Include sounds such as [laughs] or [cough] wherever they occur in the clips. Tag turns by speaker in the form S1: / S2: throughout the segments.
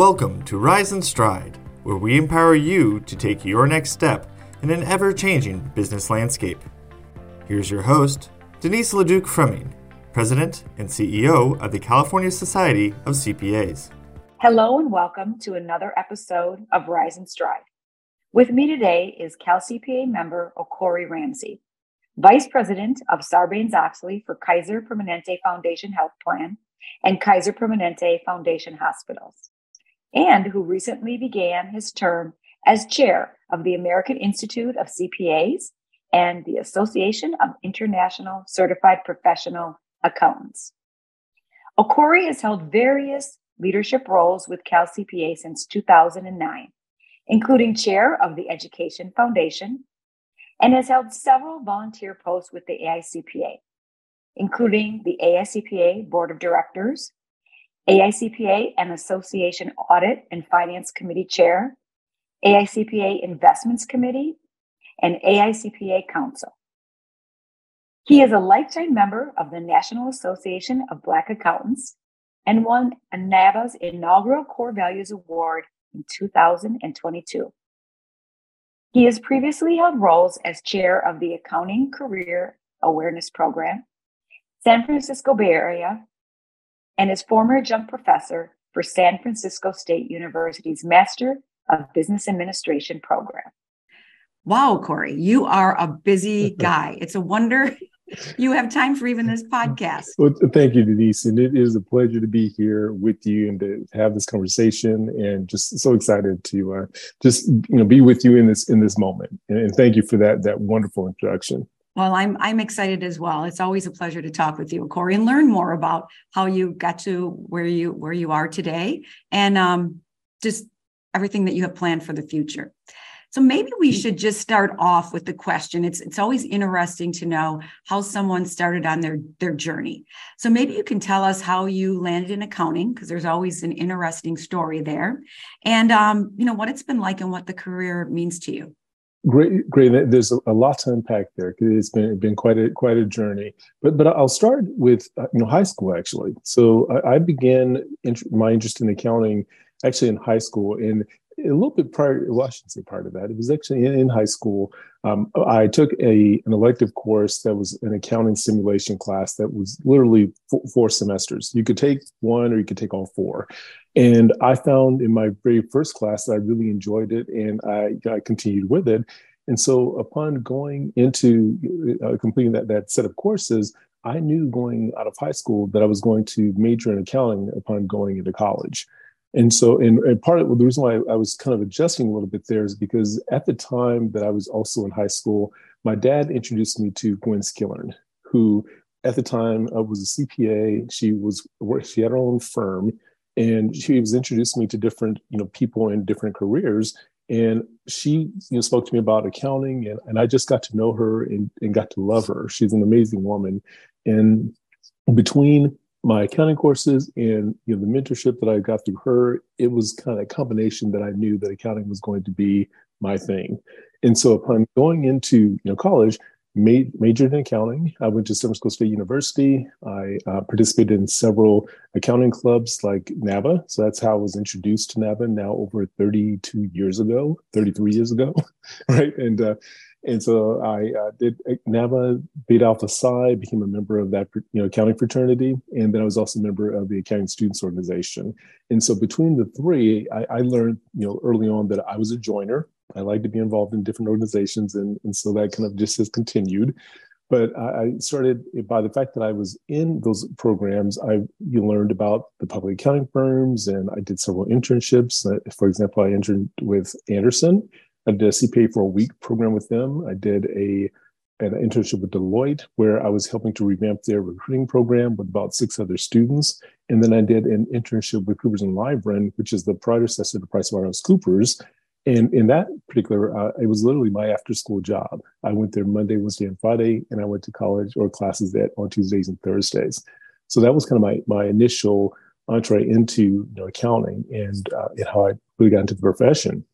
S1: Welcome to Rise and Stride, where we empower you to take your next step in an ever changing business landscape. Here's your host, Denise LeDuc Froemming, President and CEO of the California Society of CPAs.
S2: Hello, and welcome to another episode of Rise and Stride. With me today is Cal CPA member Okorie Ramsey, Vice President of Sarbanes Oxley for Kaiser Permanente Foundation Health Plan and Kaiser Permanente Foundation Hospitals and who recently began his term as chair of the American Institute of CPAs and the Association of International Certified Professional Accountants. Okorie has held various leadership roles with Cal CPA since 2009, including chair of the Education Foundation, and has held several volunteer posts with the AICPA, including the AICPA Board of Directors, AICPA and Association Audit and Finance Committee Chair, AICPA Investments Committee, and AICPA Council. He is a lifetime member of the National Association of Black Accountants and won NABA's inaugural Core Values Award in 2022. He has previously held roles as chair of the Accounting Career Awareness Program, San Francisco Bay Area and is former adjunct professor for San Francisco State University's Master of Business Administration program.
S3: Wow, Corey, you are a busy [laughs] guy. It's a wonder you have time for even this podcast.
S4: Well, thank you, Denise. And it is a pleasure to be here with you and to have this conversation and just so excited to uh, just you know be with you in this in this moment. And thank you for that that wonderful introduction.
S3: Well, I'm I'm excited as well. It's always a pleasure to talk with you, Corey, and learn more about how you got to where you where you are today, and um, just everything that you have planned for the future. So maybe we should just start off with the question. It's it's always interesting to know how someone started on their their journey. So maybe you can tell us how you landed in accounting because there's always an interesting story there, and um, you know what it's been like and what the career means to you.
S4: Great, great. There's a, lot to unpack there. It's been been quite a quite a journey. But but I'll start with uh, you know high school actually. So I, I began int- my interest in accounting actually in high school, and a little bit prior. Well, I shouldn't say part of that. It was actually in, in high school. Um, I took a an elective course that was an accounting simulation class that was literally four, four semesters. You could take one or you could take all four. And I found in my very first class that I really enjoyed it and I, I continued with it. And so upon going into uh, completing that, that set of courses, I knew going out of high school that I was going to major in accounting upon going into college. And so, and, and part of the reason why I, I was kind of adjusting a little bit there is because at the time that I was also in high school, my dad introduced me to Gwen Skillern, who at the time uh, was a CPA. She was she had her own firm, and she was introducing me to different you know people in different careers. And she you know spoke to me about accounting and, and i just got to know her and, and got to love her. She's an amazing woman. And between my accounting courses and you know the mentorship that i got through her it was kind of a combination that i knew that accounting was going to be my thing and so upon going into you know college made, majored in accounting. I went to San Francisco State University. I uh, participated in several accounting clubs like NABA. So that's how I was introduced to NABA now over 32 years ago, 33 years ago, [laughs] right? And uh, and so I uh, did uh, beat Beta Alpha Psi, became a member of that you know accounting fraternity, and then I was also a member of the Accounting Students Organization. And so between the three, I, I learned you know early on that I was a joiner. I like to be involved in different organizations, and, and so that kind of just has continued. But I started by the fact that I was in those programs. I you learned about the public accounting firms, and I did several internships. Uh, for example, I interned with Andersen. I did a CPA for a week program with them. I did a an internship with Deloitte, where I was helping to revamp their recruiting program with about six other students. And then I did an internship with Coopers and Lybrand, which is the predecessor to PricewaterhouseCoopers, and in that particular, uh, it was literally my after school job. I went there Monday, Wednesday, and Friday, and I went to college or classes that on Tuesdays and Thursdays. So that was kind of my my initial entree into you know, accounting and, uh, and how I really got into the profession.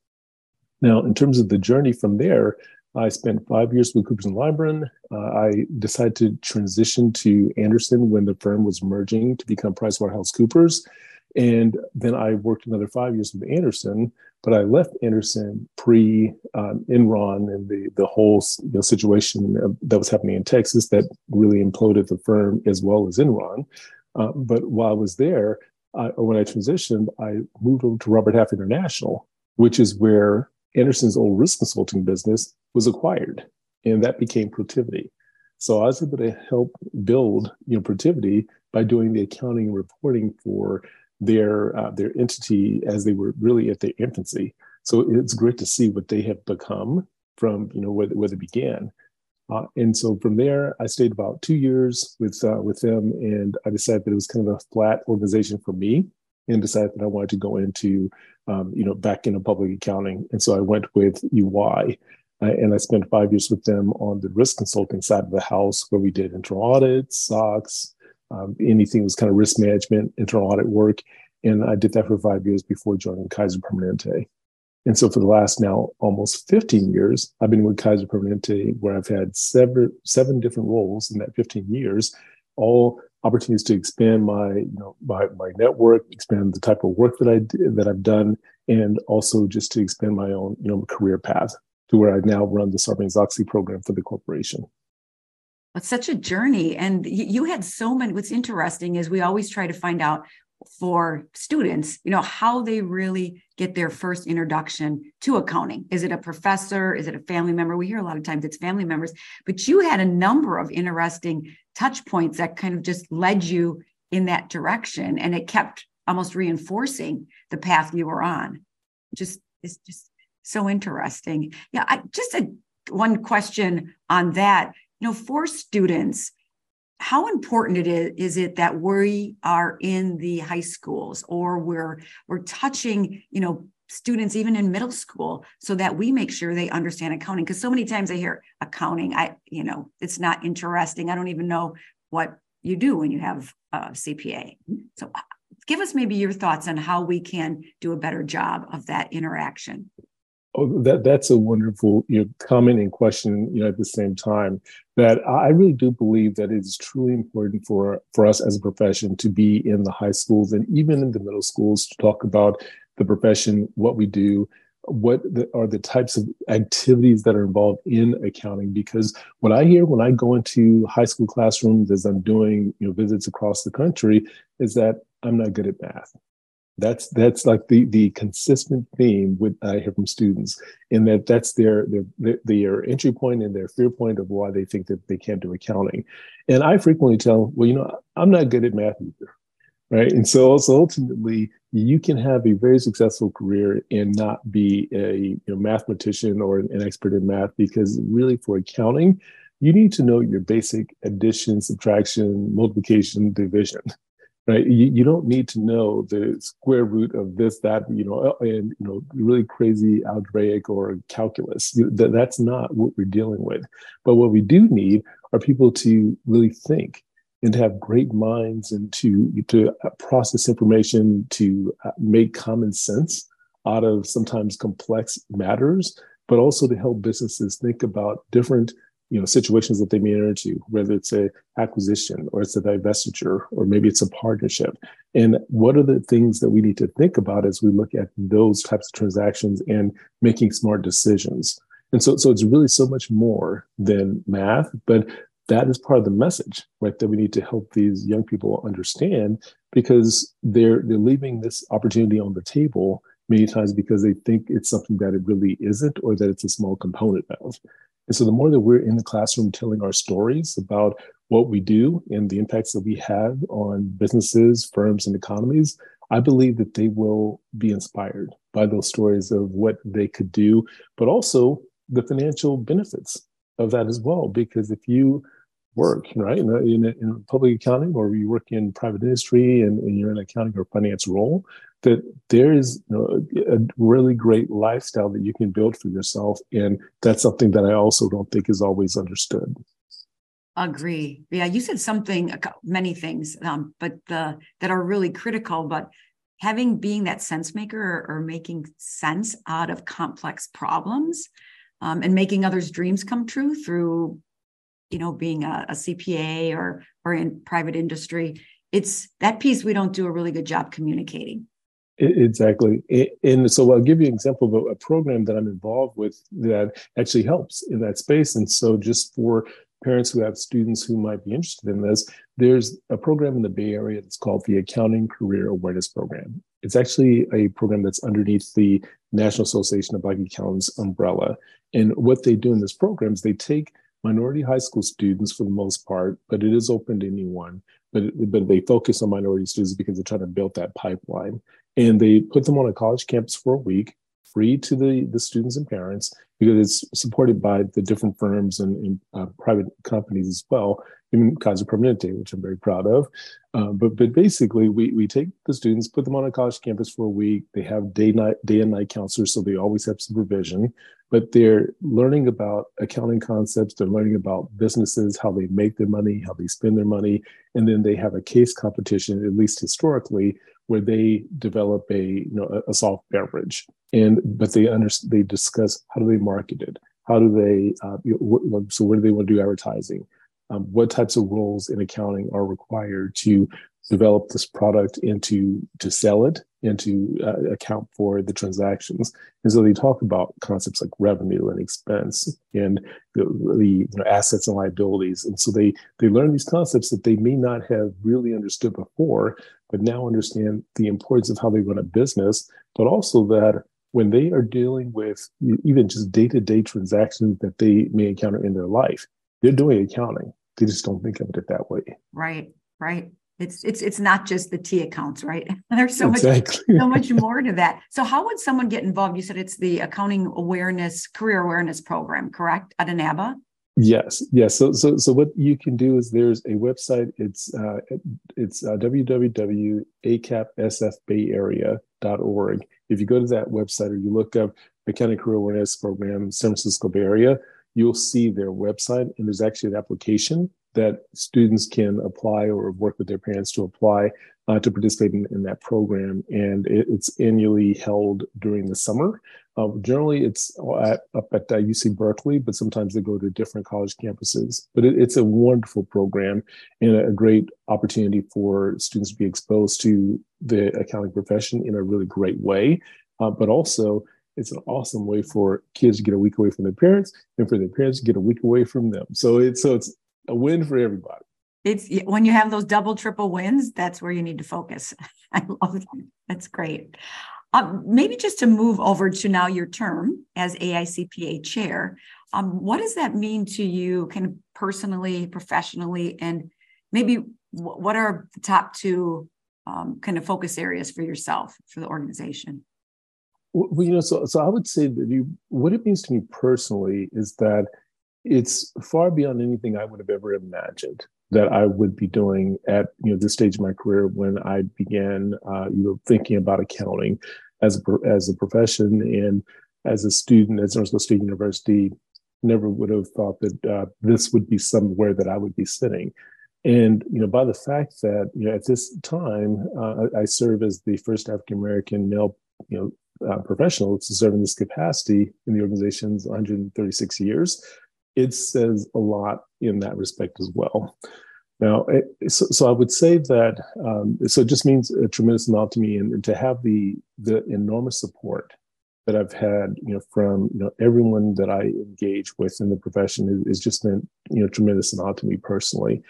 S4: Now, in terms of the journey from there, I spent five years with Coopers and Lybrand. Uh, I decided to transition to Andersen when the firm was merging to become PricewaterhouseCoopers. And then I worked another five years with Andersen, but I left Andersen pre um, Enron and the the whole you know, situation that was happening in Texas that really imploded the firm as well as Enron. Uh, but while I was there, I, when I transitioned, I moved over to Robert Half International, which is where Andersen's old risk consulting business was acquired, and that became Protiviti. So I was able to help build you know Protiviti by doing the accounting and reporting for their uh, their entity as they were really at their infancy. So it's great to see what they have become from you know where, where they began. Uh, and so from there, I stayed about two years with uh, with them, and I decided that it was kind of a flat organization for me, and decided that I wanted to go into um, you know back into public accounting. And so I went with EY, uh, and I spent five years with them on the risk consulting side of the house, where we did internal audits, SOX, um, anything was kind of risk management, internal audit work. And I did that for five years before joining Kaiser Permanente. And so for the last now almost 15 years, I've been with Kaiser Permanente, where I've had seven, seven different roles in that 15 years, all opportunities to expand my, you know, my, my network, expand the type of work that I did, that I've done, and also just to expand my own, you know, career path to where I now run the Sarbanes-Oxley program for the corporation.
S3: It's such a journey. And you had so many. What's interesting is we always try to find out for students, you know, how they really get their first introduction to accounting. Is it a professor? Is it a family member? We hear a lot of times it's family members, but you had a number of interesting touch points that kind of just led you in that direction. And it kept almost reinforcing the path you were on. Just it's just so interesting. Yeah, I just a one question on that you know, for students, how important it is, is it that we are in the high schools or we're we're touching, you know, students even in middle school so that we make sure they understand accounting. Because so many times i hear accounting i you know it's not interesting. I don't even know what you do when you have a cpa so uh, give us maybe your thoughts on how we can do a better job of that interaction.
S4: Oh, that that's a wonderful you know, comment and question. You know, at the same time, that I really do believe that it is truly important for for us as a profession to be in the high schools and even in the middle schools to talk about the profession, what we do, what the, are the types of activities that are involved in accounting. Because what I hear when I go into high school classrooms as I'm doing you know visits across the country is that I'm not good at math. That's that's like the the consistent theme with I hear from students, in that that's their their their entry point and their fear point of why they think that they can't do accounting. And I frequently tell, well, you know, I'm not good at math either, right? And so, so ultimately, you can have a very successful career and not be a you know, mathematician or an expert in math because really for accounting, you need to know your basic addition, subtraction, multiplication, division [laughs] right? You, you don't need to know the square root of this, that, you know, uh, and, you know, really crazy algebraic or calculus. That, that's not what we're dealing with. But what we do need are people to really think and to have great minds and to, to process information, to uh, make common sense out of sometimes complex matters, but also to help businesses think about different you know situations that they may enter into whether it's a acquisition or it's a divestiture or maybe it's a partnership. And what are the things that we need to think about as we look at those types of transactions and making smart decisions? And so so it's really so much more than math but that is part of the message right that we need to help these young people understand because they're they're leaving this opportunity on the table many times because they think it's something that it really isn't or that it's a small component of and so the more that we're in the classroom telling our stories about what we do and the impacts that we have on businesses, firms, and economies, I believe that they will be inspired by those stories of what they could do, but also the financial benefits of that as well. Because if you work, right, in, a, in, a, in public accounting or you work in private industry and, and you're in an accounting or finance role, that there is you know, a really great lifestyle that you can build for yourself. And that's something that I also don't think is always understood.
S3: Agree. Yeah, you said something, many things, um, but the, that are really critical. But having being that sense maker or, or making sense out of complex problems um, and making others' dreams come true through, you know, being a, a CPA or or in private industry it's that piece we don't do a really good job communicating.
S4: Exactly. And so I'll give you an example of a program that I'm involved with that actually helps in that space. And so just for parents who have students who might be interested in this, there's a program in the Bay Area that's called the Accounting Career Awareness Program. It's actually a program that's underneath the National Association of Black Accountants umbrella. And what they do in this program is they take minority high school students for the most part, but it is open to anyone. But, but they focus on minority students because they're trying to build that pipeline. And they put them on a college campus for a week free to the, the students and parents because it's supported by the different firms and, and uh, private companies as well, even Kaiser Permanente, which I'm very proud of. Uh, but but basically, we, we take the students, put them on a college campus for a week. They have day night day and night counselors, so they always have supervision. But they're learning about accounting concepts. They're learning about businesses, how they make their money, how they spend their money, and then they have a case competition, at least historically, where they develop a you know a, soft beverage and but they under they discuss how do they market it how do they uh, you know, so where do they want to do advertising um, what types of roles in accounting are required to develop this product and to to sell it and to uh, account for the transactions. And so they talk about concepts like revenue and expense and the, the you know, assets and liabilities. And so they they learn these concepts that they may not have really understood before but now understand the importance of how they run a business but also that when they are dealing with even just day-to-day transactions that they may encounter in their life they're doing accounting. They just don't think of it that way.
S3: Right right it's it's it's not just the T accounts, right? [laughs] There's so exactly. much so much more to that. So how would someone get involved? You said it's the accounting awareness career awareness program, correct? At ANABA?
S4: Yes, yes. So, so, so what you can do is there's a website. It's uh, it's uh, www.acapsfbayarea.org. If you go to that website or you look up Accounting Career Awareness Program, San Francisco Bay Area, you'll see their website, and there's actually an application that students can apply or work with their parents to apply uh, to participate in, in, that program. And it, it's annually held during the summer. Uh, generally, it's at, up at uh, UC Berkeley, but sometimes they go to different college campuses. But it, it's a wonderful program and a, a great opportunity for students to be exposed to the accounting profession in a really great way. Uh, but also, it's an awesome way for kids to get a week away from their parents and for their parents to get a week away from them. So it's so it's a win for everybody.
S3: It's when you have those double, triple wins, that's where you need to focus. [laughs] I love that. That's great. Um, maybe just to move over to now your term as AICPA chair, um, what does that mean to you, kind of personally, professionally, and maybe what are the top two um, kind of focus areas for yourself for the organization?
S4: Well, you know, so so I would say that you what it means to me personally is that it's far beyond anything I would have ever imagined that I would be doing at you know this stage of my career when I began uh, you know thinking about accounting as a, as a profession and as a student at North State University. Never would have thought that uh, this would be somewhere that I would be sitting. And you know, by the fact that you know at this time uh, I serve as the first African American male you know uh, professional to serve in this capacity in the organization's 136 years it says a lot in that respect as well. Now, so, so I would say that um, so it just means a tremendous amount to me, and, and, to have the the enormous support that I've had, you know, from you know everyone that I engage with in the profession is, is just meant you know tremendous amount to me personally.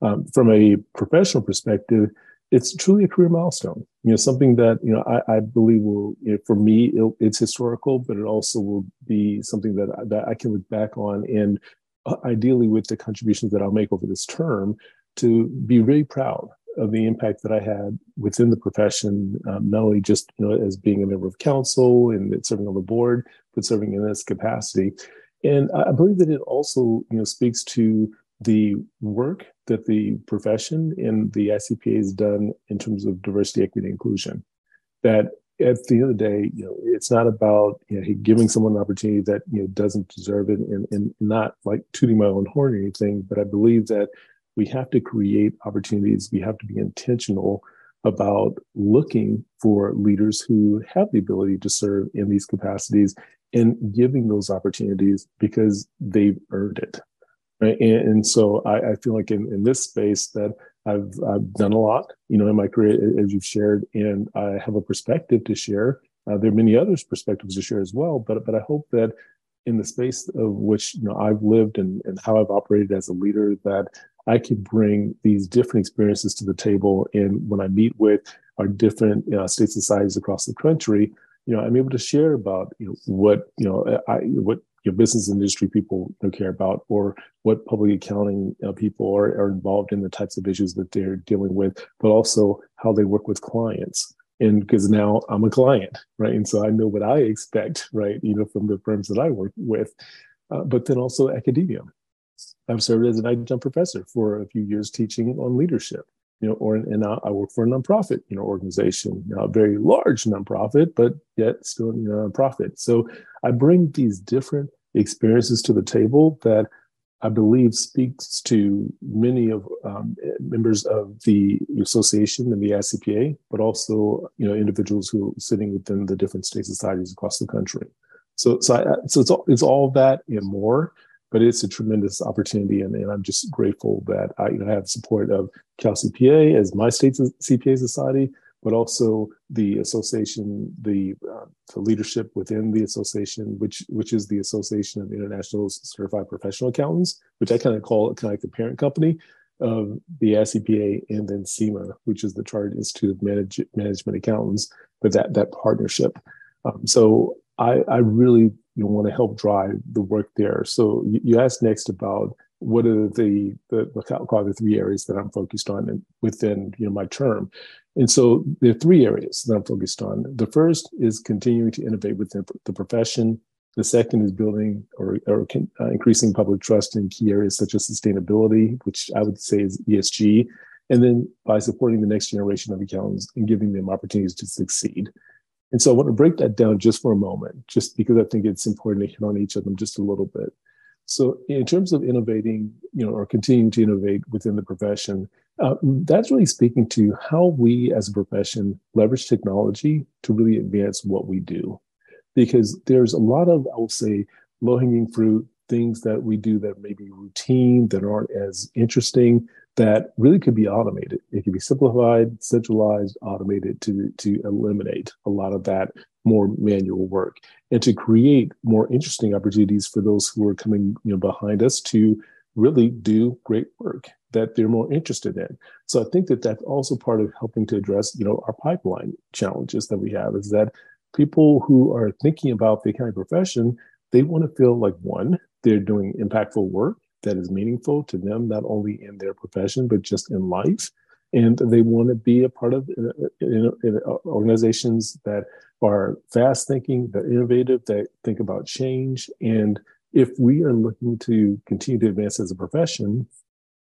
S4: Um, from a professional perspective, it's truly a career milestone. You know, something that you know I, I believe will, you know, for me, it's historical, but it also will be something that that I can look back on, and uh, ideally with the contributions that I'll make over this term, to be really proud of the impact that I had within the profession, um, not only just you know as being a member of council and serving on the board, but serving in this capacity. And I believe that it also you know speaks to the work that the profession in the ICPA has done in terms of diversity, equity, inclusion. That at the end of the day, you know, it's not about you know, giving someone an opportunity that you know doesn't deserve it, and, and not like tooting my own horn or anything. But I believe that we have to create opportunities. We have to be intentional about looking for leaders who have the ability to serve in these capacities and giving those opportunities because they've earned it. Right? And, and so I, I, feel like in, in this space that I've, I've done a lot, you know, in my career, as you've shared, and I have a perspective to share. Uh, there are many others' perspectives to share as well, but but I hope that in the space of which you know I've lived and, and how I've operated as a leader, that I can bring these different experiences to the table. And when I meet with our different you know, state societies across the country, you know, I'm able to share about you know what you know I what your business industry people you know, care about, or what public accounting know, people are, are involved in the types of issues that they're dealing with, but also how they work with clients. And because now I'm a client, right, and so I know what I expect, right, you know, from the firms that I work with, uh, but then also academia. I've served as an adjunct professor for a few years teaching on leadership you know, or and now I work for a nonprofit, you know, organization, a very large nonprofit, but yet still a nonprofit. So I bring these different experiences to the table that I believe speaks to many of um, members of the association and the ICPA, but also you know individuals who are sitting within the different state societies across the country. So, so, I, so it's all, it's all that and more but it's a tremendous opportunity. And, and I'm just grateful that I you know, have support of Cal CPA as my state's CPA society, but also the association, the, uh, the leadership within the association, which which is the Association of International Certified Professional Accountants, which I kind of call kind of like the parent company of the ICPA, and then CIMA, which is the Chartered Institute of Manage, Management Accountants, but that that partnership. Um, so I, I really you want to help drive the work there. So you, asked next about what are the the, the the three areas that I'm focused on within you know my term, and so there are three areas that I'm focused on. The first is continuing to innovate within the profession. The second is building or, or uh, increasing public trust in key areas such as sustainability, which I would say is ESG, and then by supporting the next generation of accountants and giving them opportunities to succeed. And so I want to break that down just for a moment, just because I think it's important to hit on each of them just a little bit. So in terms of innovating, you know, or continuing to innovate within the profession, uh, that's really speaking to how we as a profession leverage technology to really advance what we do. Because there's a lot of, I will say, low hanging fruit, things that we do that may be routine, that aren't as interesting, that really could be automated. It could be simplified, centralized, automated to, to eliminate a lot of that more manual work and to create more interesting opportunities for those who are coming you know, behind us to really do great work that they're more interested in. So I think that that's also part of helping to address, you know, our pipeline challenges that we have is that people who are thinking about the accounting profession, they want to feel like one, they're doing impactful work that is meaningful to them, not only in their profession, but just in life. And they want to be a part of uh, in, in organizations that are fast thinking, that innovative, that think about change. And if we are looking to continue to advance as a profession,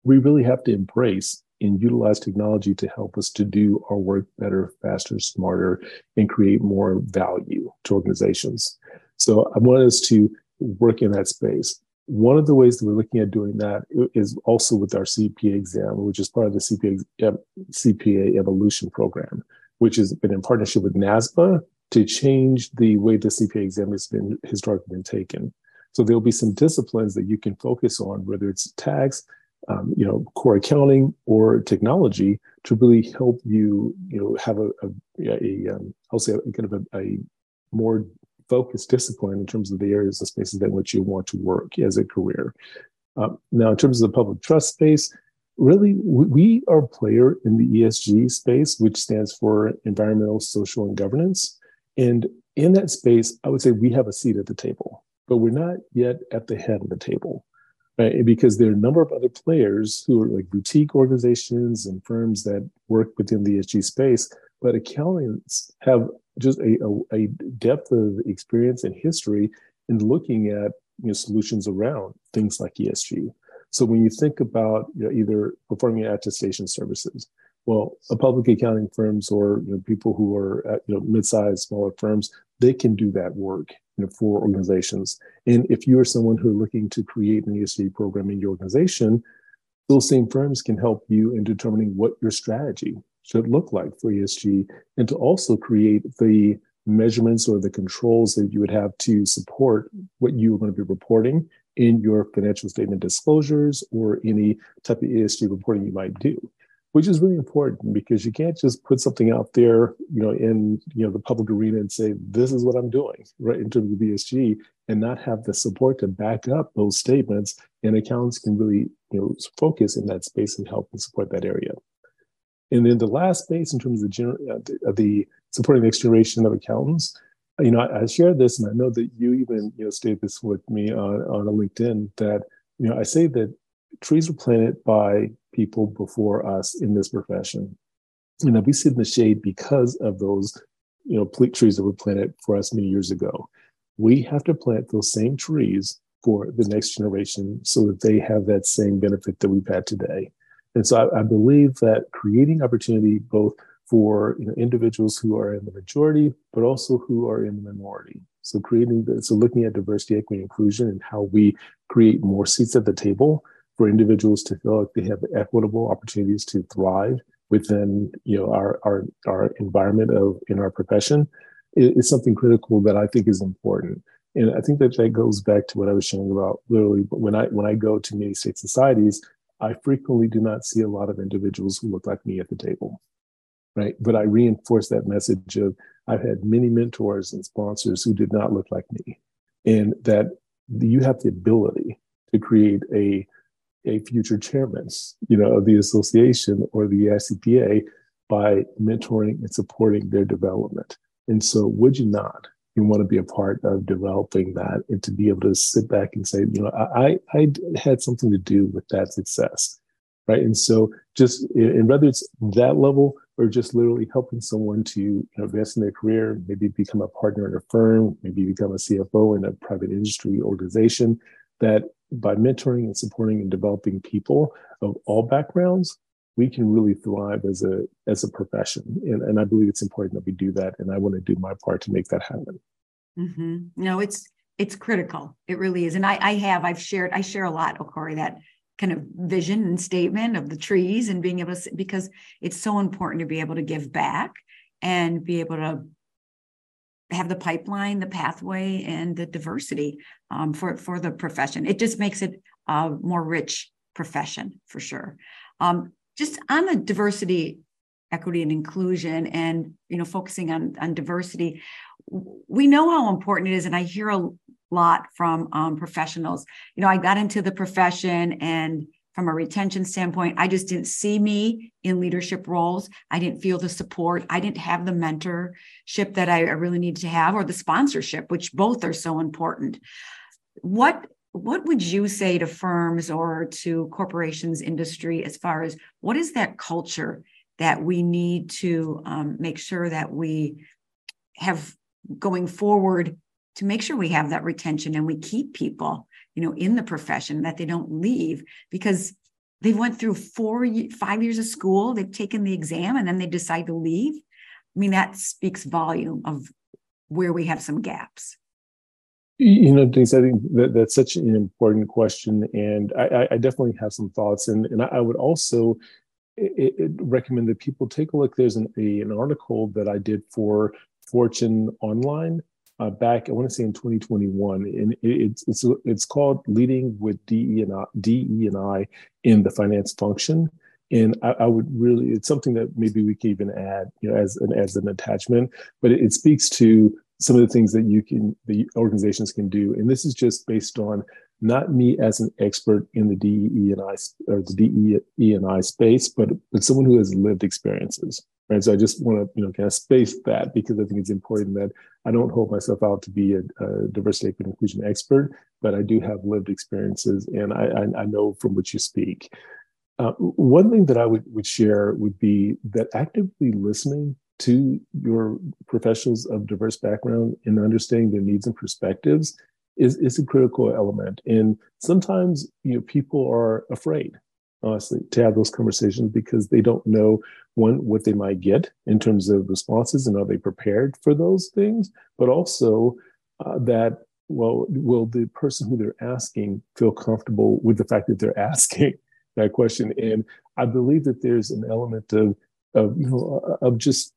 S4: we really have to embrace and utilize technology to help us to do our work better, faster, smarter, and create more value to organizations. So I want us to work in that space. One of the ways that we're looking at doing that is also with our CPA exam, which is part of the CPA, CPA evolution program, which has been in partnership with NASBA to change the way the CPA exam has been historically been taken. So there'll be some disciplines that you can focus on, whether it's tax, um, you know, core accounting or technology, to really help you, you know, have a, a, a um, I'll say a, kind of a, a more focused discipline in terms of the areas of spaces in which you want to work as a career. Um, now, in terms of the public trust space, really we are a player in the ESG space, which stands for environmental, social, and governance. And in that space, I would say we have a seat at the table, but we're not yet at the head of the table. Right? Because there are a number of other players who are like boutique organizations and firms that work within the ESG space, but accountants have just a, a, a depth of experience and history in looking at you know, solutions around things like ESG. So when you think about you know, either performing attestation services, well, a public accounting firms or you know, people who are at, you know mid-sized, smaller firms, they can do that work you know, for organizations. And if you are someone who are looking to create an ESG program in your organization, those same firms can help you in determining what your strategy should look like for ESG and to also create the measurements or the controls that you would have to support what you are going to be reporting in your financial statement disclosures or any type of ESG reporting you might do. which is really important because you can't just put something out there, you know, in you know the public arena and say this is what I'm doing, right, in terms of ESG, and not have the support to back up those statements. And accounts can really, you know, focus in that space and help and support that area. And then the last space in terms of the, gener- uh, the, uh, the supporting the next generation of accountants, you know, I, I shared this, and I know that you even you know stated this with me on on a LinkedIn that you know I say that trees were planted by people before us in this profession. And that we sit in the shade because of those, you know, trees that were planted for us many years ago. We have to plant those same trees for the next generation so that they have that same benefit that we've had today. And so I, I believe that creating opportunity both for you know, individuals who are in the majority, but also who are in the minority. So creating the, so looking at diversity, equity, inclusion, and how we create more seats at the table for individuals to feel like they have equitable opportunities to thrive within you know our our, our environment of in our profession is, something critical that I think is important. And I think that that goes back to what I was sharing about literally when I when I go to many state societies, I frequently do not see a lot of individuals who look like me at the table. Right. But I reinforce that message of I've had many mentors and sponsors who did not look like me. And that you have the ability to create a a future chairman, you know, of the association or the ICPA by mentoring and supporting their development. And so, would you not? You want to be a part of developing that and to be able to sit back and say, you know, I, I had something to do with that success. Right. And so, just, and whether it's that level or just literally helping someone to you know, advance in their career, maybe become a partner in a firm, maybe become a CFO in a private industry organization, that by mentoring and supporting and developing people of all backgrounds, we can really thrive as a as a profession. And, and I believe it's important that we do that. And I want to do my part to make that happen.
S3: Mm-hmm. No, it's it's critical. It really is. And I, I have, I've shared, I share a lot, Okorie, that kind of vision and statement of the trees and being able to, because it's so important to be able to give back and be able to have the pipeline, the pathway, and the diversity um, for for the profession. It just makes it a more rich profession for sure. Um, just on the diversity, equity, and inclusion, and you know, focusing on on diversity, we know how important it is, and I hear a lot from um, professionals. You know, I got into the profession and from a retention standpoint. I just didn't see me in leadership roles. I didn't feel the support. I didn't have the mentorship that I really needed to have or the sponsorship, which both are so important. What what would you say to firms or to corporations industry as far as what is that culture that we need to um, make sure that we have going forward to make sure we have that retention and we keep people you know in the profession that they don't leave? Because they went through four five years of school they've taken the exam and then they decide to leave. I mean that speaks volume of where we have some gaps
S4: you know Denise, i think that that's such an important question and i, I definitely have some thoughts and, and i would also it, it recommend that people take a look there's an, a, an article that i did for fortune online uh, back, I want to say in 2021, and it's it's it's called Leading with DE and I, DE and I in the finance function. And I, I, would really, it's something that maybe we can even add, you know, as an as an attachment. But it, it speaks to some of the things that you can, the organizations can do. And this is just based on not me as an expert in the DE and I or the DE and I space, but but someone who has lived experiences. Right. So I just want to, you know, kind of space that because I think it's important that I don't hold myself out to be a, a diversity, equity, inclusion expert, but I do have lived experiences and I, I, I know from which you speak. Uh, one thing that I would, would share would be that actively listening to your professionals of diverse background and understanding their needs and perspectives is, is a critical element. And sometimes you know people are afraid honestly, to have those conversations because they don't know one what they might get in terms of responses and are they prepared for those things, but also uh, that well, will the person who they're asking feel comfortable with the fact that they're [laughs] asking that question? And I believe that there's an element of of you know of just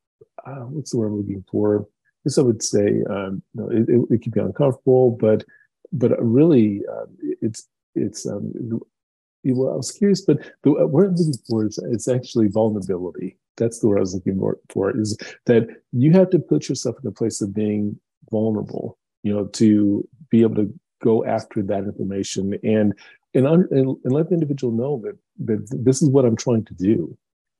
S4: uh, what's the word I'm looking for? This I would say um, you know, it, it, it be uncomfortable, but but really uh, it's it's um, well, I was curious, but the word I'm looking for is it's actually vulnerability. That's the word I was looking for, for is that you have to put yourself in a place of being vulnerable, you know, to be able to go after that information and and, and, and let the individual know that that this is what I'm trying to do,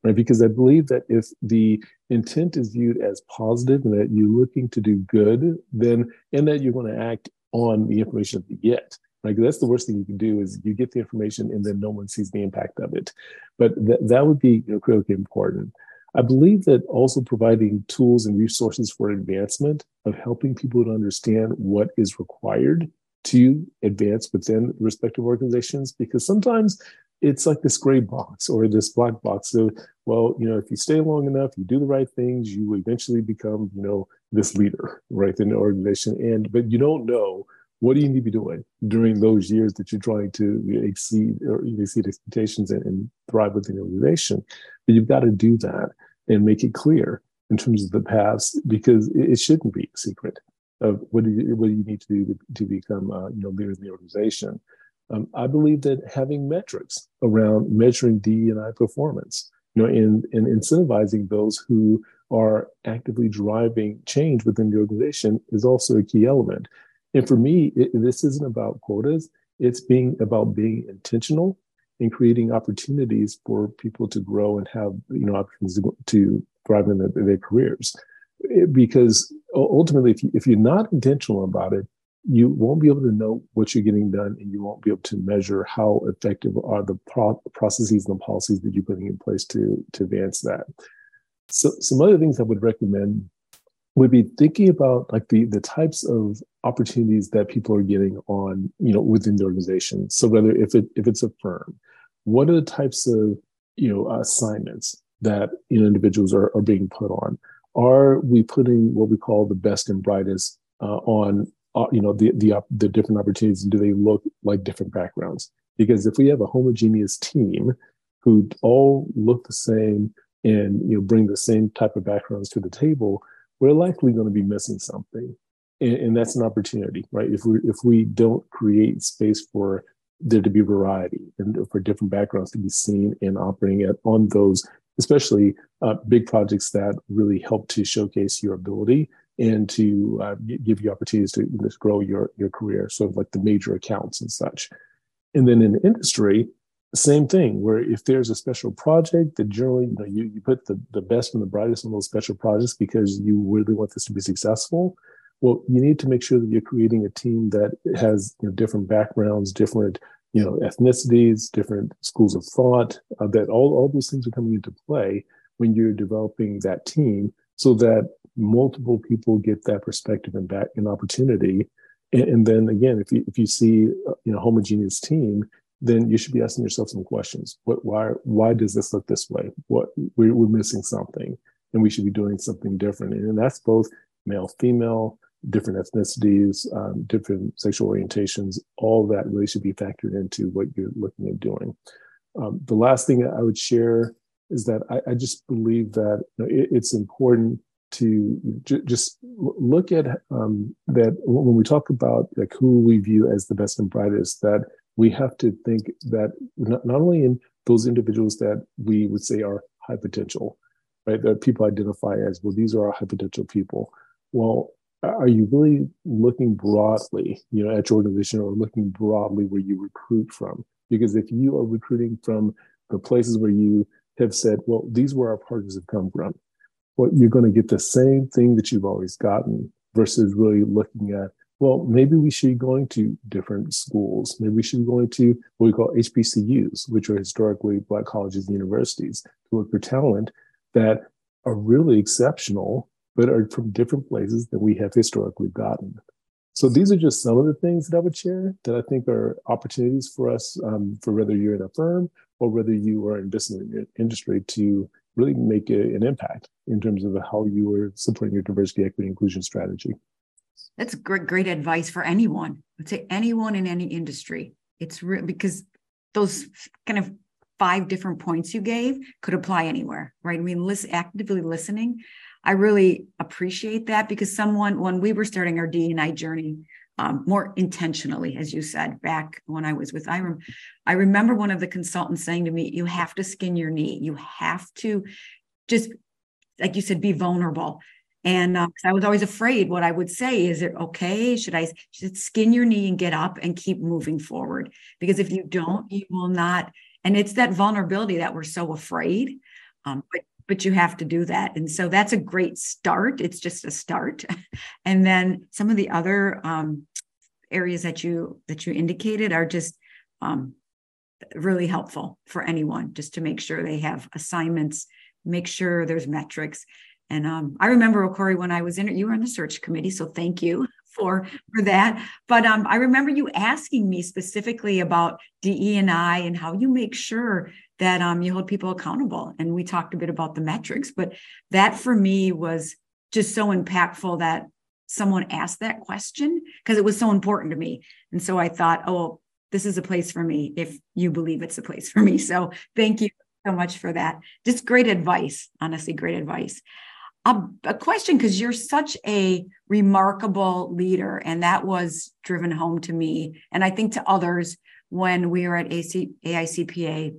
S4: right? Because I believe that if the intent is viewed as positive and that you're looking to do good, then and that you're going to act on the information that you get. Like that's the worst thing you can do is you get the information and then no one sees the impact of it. But th- that would be you know, critically important. I believe that also providing tools and resources for advancement of helping people to understand what is required to advance within respective organizations, because sometimes it's like this gray box or this black box. So, well, you know, if you stay long enough, you do the right things, you eventually become, you know, this leader, right, in the organization. And but you don't know what do you need to be doing during those years that you're trying to exceed or exceed expectations and, and thrive within the organization. But you've got to do that and make it clear in terms of the paths because it, it shouldn't be a secret of what do you what do you need to do to, to become uh, you know leader in the organization. Um, I believe that having metrics around measuring DEI performance, you know, and, incentivizing those who are actively driving change within the organization is also a key element. And for me, it, this isn't about quotas. It's being about being intentional and creating opportunities for people to grow and have you know opportunities to, to thrive in their, their careers. It, because ultimately, if, you, if you're not intentional about it, you won't be able to know what you're getting done and you won't be able to measure how effective are the pro- processes and the policies that you're putting in place to, to advance that. So some other things I would recommend would be thinking about like the the types of opportunities that people are getting on you know within the organization so whether if it if it's a firm what are the types of you know assignments that you know individuals are, are being put on are we putting what we call the best and brightest uh, on uh, you know the, the the different opportunities do they look like different backgrounds because if we have a homogeneous team who all look the same and you know bring the same type of backgrounds to the table we're likely going to be missing something. And, and, that's an opportunity, right? If we if we don't create space for there to be variety and for different backgrounds to be seen and operating at on those, especially uh, big projects that really help to showcase your ability and to uh, give you opportunities to, grow your your career, sort of like the major accounts and such. And then in industry, same thing where if there's a special project that generally you know you, you put the, the best and the brightest on those special projects because you really want this to be successful well you need to make sure that you're creating a team that has you know, different backgrounds different you know ethnicities different schools of thought uh, that all, all those things are coming into play when you're developing that team so that multiple people get that perspective and back an opportunity and, and then again if you if you see you know homogeneous team then you should be asking yourself some questions. What, why, why does this look this way? What we're, we're missing something, and we should be doing something different. And that's both male, female, different ethnicities, um, different sexual orientations. All that really should be factored into what you're looking at doing. Um, the last thing I would share is that I, I just believe that you know, it, it's important to j- just look at um, that when we talk about like who we view as the best and brightest, that we have to think that not, not only in those individuals that we would say are high potential, right? That people identify as, well, these are our high potential people. Well, are you really looking broadly, you know, at your organization or looking broadly where you recruit from? Because if you are recruiting from the places where you have said, well, these where our partners have come from, well, you're going to get the same thing that you've always gotten versus really looking at well, maybe we should be going to different schools. Maybe we should be going to what we call HBCUs, which are historically Black colleges and universities, to look for talent that are really exceptional, but are from different places than we have historically gotten. So these are just some of the things that I would share that I think are opportunities for us, um, for whether you're in a firm or whether you are in business industry to really make a, an impact in terms of how you are supporting your diversity, equity, inclusion strategy.
S3: That's great, great advice for anyone. I'd say anyone in any industry. It's real because those kind of five different points you gave could apply anywhere, right? I mean, listen, actively listening. I really appreciate that because someone, when we were starting our DNI journey, um, more intentionally, as you said back when I was with IREM. I remember one of the consultants saying to me, You have to skin your knee. You have to just, like you said, be vulnerable. And uh, I was always afraid what I would say is it okay? Should I should skin your knee and get up and keep moving forward? Because if you don't, you will not. And it's that vulnerability that we're so afraid. Um, but but you have to do that. And so that's a great start. It's just a start. [laughs] and then some of the other um, areas that you that you indicated are just um, really helpful for anyone just to make sure they have assignments, make sure there's metrics. And um, I remember, Corey, when I was in it, you were on the search committee. So thank you for for that. But um, I remember you asking me specifically about DE and I and how you make sure that um, you hold people accountable. And we talked a bit about the metrics, but that for me was just so impactful that someone asked that question because it was so important to me. And so I thought, oh, this is a place for me if you believe it's a place for me. So thank you so much for that. Just great advice, honestly, great advice. Um, a question because you're such a remarkable leader, and that was driven home to me, and I think to others when we were at AC, AICPA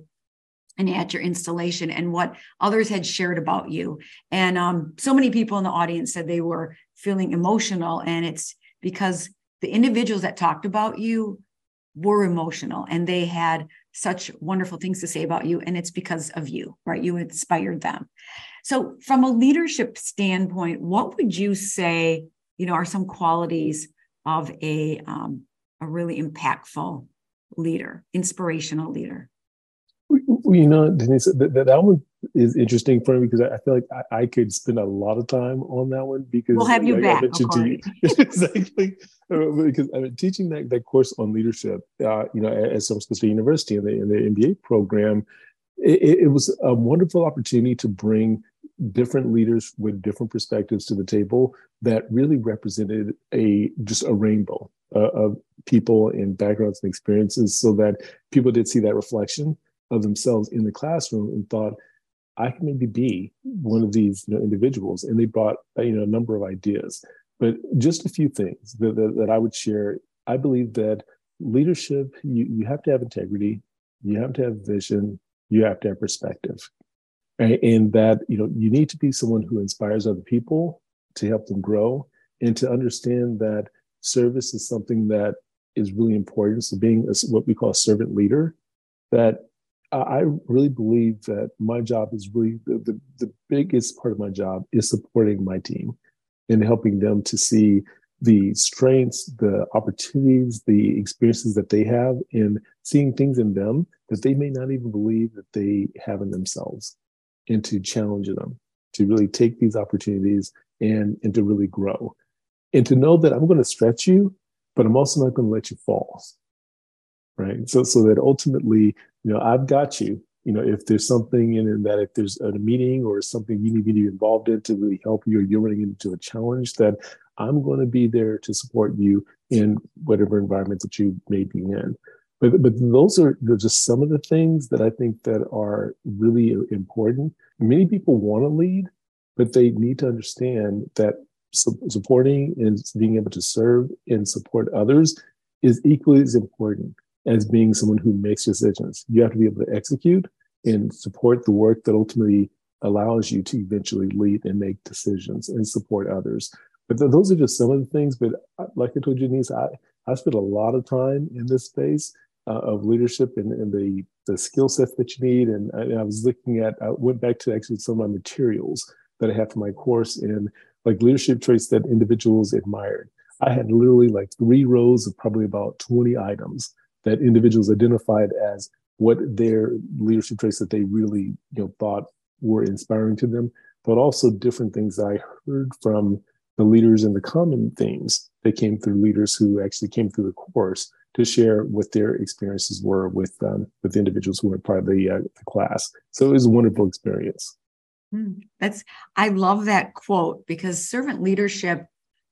S3: and at your installation and what others had shared about you. And um, so many people in the audience said they were feeling emotional. And it's because the individuals that talked about you were emotional and they had such wonderful things to say about you. And it's because of you, right? You inspired them. So, from a leadership standpoint, what would you say, you know, are some qualities of a, um, a really impactful leader, inspirational leader?
S4: you know, Denise, that, that one is interesting for me because I, feel like I, I, could spend a lot of time on that one because
S3: we'll have you
S4: like,
S3: back.
S4: You, [laughs] exactly, uh, because I mean, teaching that, that course on leadership, uh, you know, at, San Francisco State University in the, in the MBA program, it, it was a wonderful opportunity to bring different leaders with different perspectives to the table that really represented a just a rainbow uh, of people and backgrounds and experiences so that people did see that reflection of themselves in the classroom and thought, I can maybe be one of these you know, individuals. And they brought uh, you know a number of ideas. But just a few things that, that, that I would share. I believe that leadership, you, you have to have integrity, you have to have vision, you have to have perspective. Right? And that you know you need to be someone who inspires other people to help them grow and to understand that service is something that is really important. So being a, what we call a servant leader, that I really believe that my job is really the, the, the, biggest part of my job is supporting my team and helping them to see the strengths, the opportunities, the experiences that they have, and seeing things in them that they may not even believe that they have in themselves, and to challenge them to really take these opportunities and and to really grow, and to know that I'm going to stretch you, but I'm also not going to let you fall right? So so that ultimately, you know, I've got you. You know, if there's something in that, if there's a meeting or something you need me to be involved in to really help you, or you're running into a challenge, that I'm going to be there to support you in whatever environment that you may be in. But but those are just some of the things that I think that are really important. Many people want to lead, but they need to understand that supporting and being able to serve and support others is equally as important as being someone who makes decisions. You have to be able to execute and support the work that ultimately allows you to eventually lead and make decisions and support others. But th- those are just some of the things. But uh, like I told you, Denise, I, I spent a lot of time in this space uh, of leadership and, and the, the skill sets that you need. And I, and I was looking at, I went back to actually some of my materials that I have for my course and like leadership traits that individuals admired. I had literally like three rows of probably about 20 items that individuals identified as what their leadership traits that they really you know thought were inspiring to them, but also different things I heard from the leaders and the common themes that came through leaders who actually came through the course to share what their experiences were with um, with individuals who were part of the, uh, the class. So it was a wonderful experience.
S3: Hmm. That's I love that quote because servant leadership.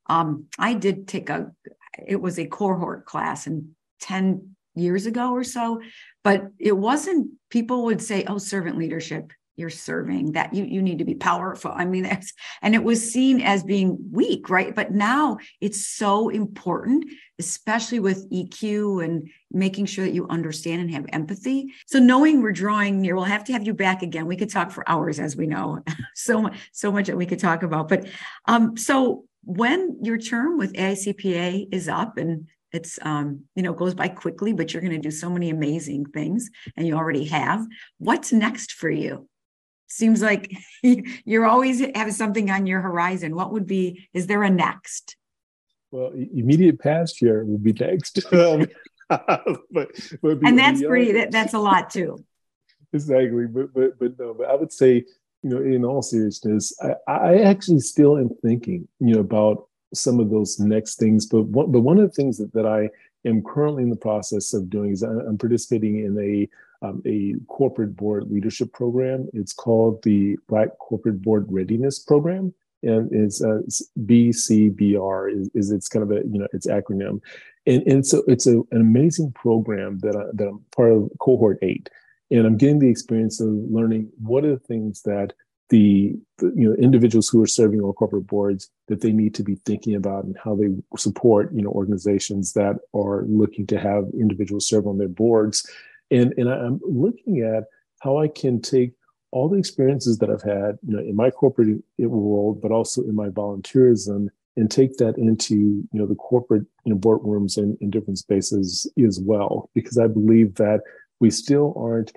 S3: Um, I did take a it was a cohort class and 10 years ago or so. But it wasn't, people would say, oh, servant leadership. You're serving that you you need to be powerful. I mean [laughs] that's and it was seen as being weak right? But now it's so important especially with eq and making sure that you understand and have empathy. So knowing we're drawing near we'll have to have you back again. We could talk for hours as we know [laughs] so much so much that we could talk about. But um so when your term with AICPA is up and it's um, you know goes by quickly but you're going to do so many amazing things and you already have what's next for you seems like [laughs] you're always have something on your horizon. What would be is there a next?
S4: Well immediate past year would be next. [laughs] Um, [laughs] but,
S3: but and that's pretty that, that's a lot too.
S4: Exactly but but but no but i would say you know in all seriousness i i actually still am thinking you know about some of those next things but one but one of the things that, that i am currently in the process of doing is i'm participating in a um, a corporate board leadership program. It's called the Black Corporate Board Readiness Program, and it's, uh, BCBR is, is, its kind of a you know its acronym, and, and so it's a, an amazing program that I, that I'm part of cohort eight, and I'm getting the experience of learning what are the things that the, the, you know individuals who are serving on corporate boards that they need to be thinking about and how they support you know organizations that are looking to have individuals serve on their boards and and I'm looking at how I can take all the experiences that I've had, you know, in my corporate world, but also in my volunteerism, and take that into you know the corporate you know, boardrooms and in different spaces as well, because I believe that we still aren't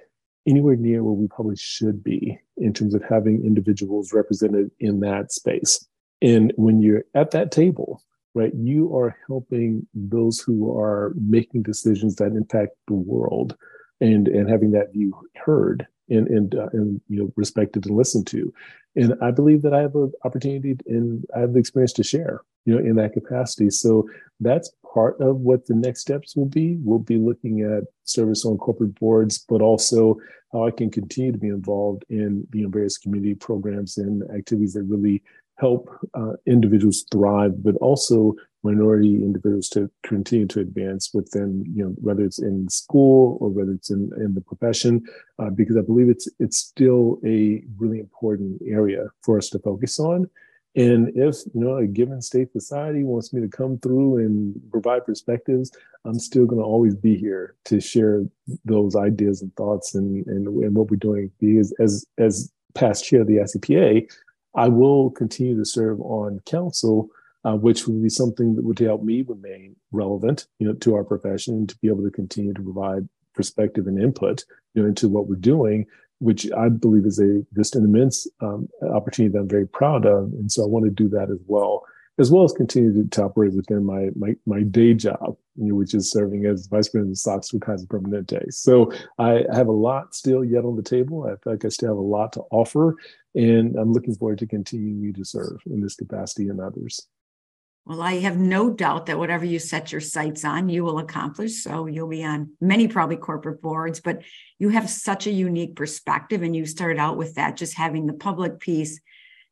S4: anywhere near where we probably should be in terms of having individuals represented in that space. And when you're at that table, right, you are helping those who are making decisions that impact the world and and having that view heard and and uh, and you know respected and listened to. And i believe that i have an opportunity and i have the experience to share you know in that capacity. So that's part of what the next steps will be. We'll be looking at service on corporate boards but also how i can continue to be involved in you know various community programs and activities that really help uh, individuals thrive but also minority individuals to continue to advance within, you know, whether it's in school or whether it's in, in the profession, uh, because I believe it's it's still a really important area for us to focus on. And if you know a given state society wants me to come through and provide perspectives, I'm still going to always be here to share those ideas and thoughts and, and and what we're doing. Because as as past chair of the AICPA, I will continue to serve on council uh, which would be something that would help me remain relevant, you know, to our profession and to be able to continue to provide perspective and input, you know, into what we're doing, which I believe is a just an immense um, opportunity that I'm very proud of, and so I want to do that as well, as well as continue to, to operate within my my my day job, you know, which is serving as vice president of SOX for Kaiser Permanente. So I have a lot still yet on the table. I feel like I still have a lot to offer, and I'm looking forward to continuing to serve in this capacity and others.
S3: Well, I have no doubt that whatever you set your sights on, you will accomplish. So you'll be on many probably corporate boards, but you have such a unique perspective. And you started out with that, just having the public piece,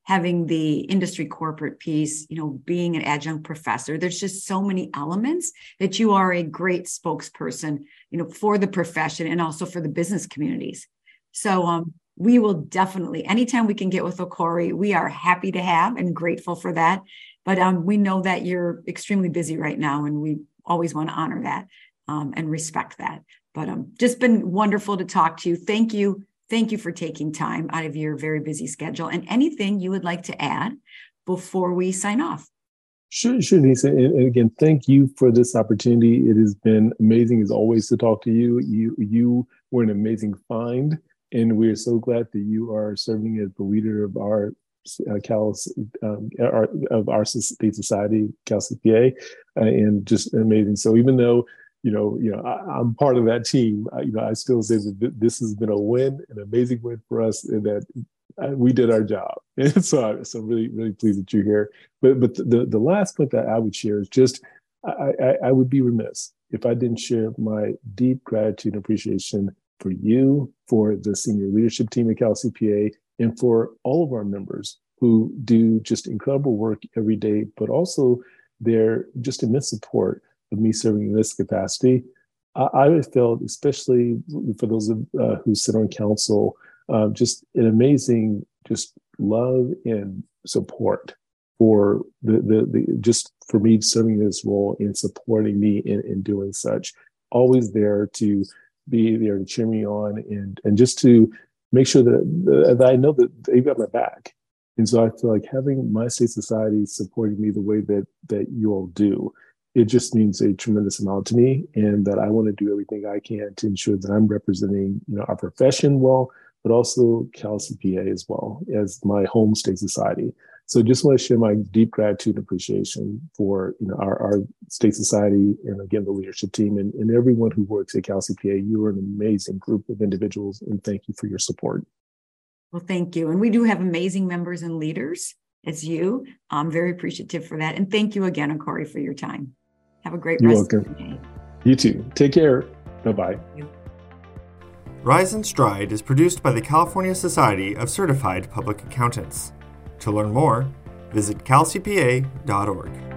S3: having the industry corporate piece, you know, being an adjunct professor. There's just so many elements that you are a great spokesperson, you know, for the profession and also for the business communities. So um, we will definitely, anytime we can get with Okorie, we are happy to have and grateful for that. But um, we know that you're extremely busy right now, and we always want to honor that um, and respect that. But um, just been wonderful to talk to you. Thank you. Thank you for taking time out of your very busy schedule. And anything you would like to add before we sign off?
S4: Sure, sure, Lisa. And, and, again, thank you for this opportunity. It has been amazing as always to talk to you. You you were an amazing find, and we're so glad that you are serving as the leader of our uh, Cal um, our, of our state society, Cal CPA, uh, and just amazing. So even though you know, you know, I, am part of that team. I, you know, I still say that this has been a win, an amazing win for us, and that uh, we did our job. [laughs] And so, so really, really pleased that you're here. But, but the the last point that I would share is just, I, I, I would be remiss if I didn't share my deep gratitude and appreciation for you, for the senior leadership team at Cal CPA, and for all of our members who do just incredible work every day, but also their just immense support of me serving in this capacity. I, I felt, especially for those of, uh, who sit on council, uh, just an amazing, just love and support for the, the, the just for me serving this role and supporting me in, in doing such. Always there to be there to cheer me on and and just to make sure that, that I know that they've got my back. And so I feel like having my state society supporting me the way that that you all do, it just means a tremendous amount to me, and that I want to do everything I can to ensure that I'm representing you know our profession well, but also Cal CPA as well as my home state society. So just want to share my deep gratitude and appreciation for you know our, our state society and again the leadership team and, and everyone who works at Cal CPA. You are an amazing group of individuals, and thank you for your support.
S3: Well, thank you. And we do have amazing members and leaders. as you. I'm very appreciative for that. And thank you again, Corey, for your time. Have a great
S4: You're
S3: rest
S4: welcome.
S3: of the day.
S4: You too. Take care. Bye bye.
S1: Rise and Stride is produced by the California Society of Certified Public Accountants. To learn more, visit calcpa.org.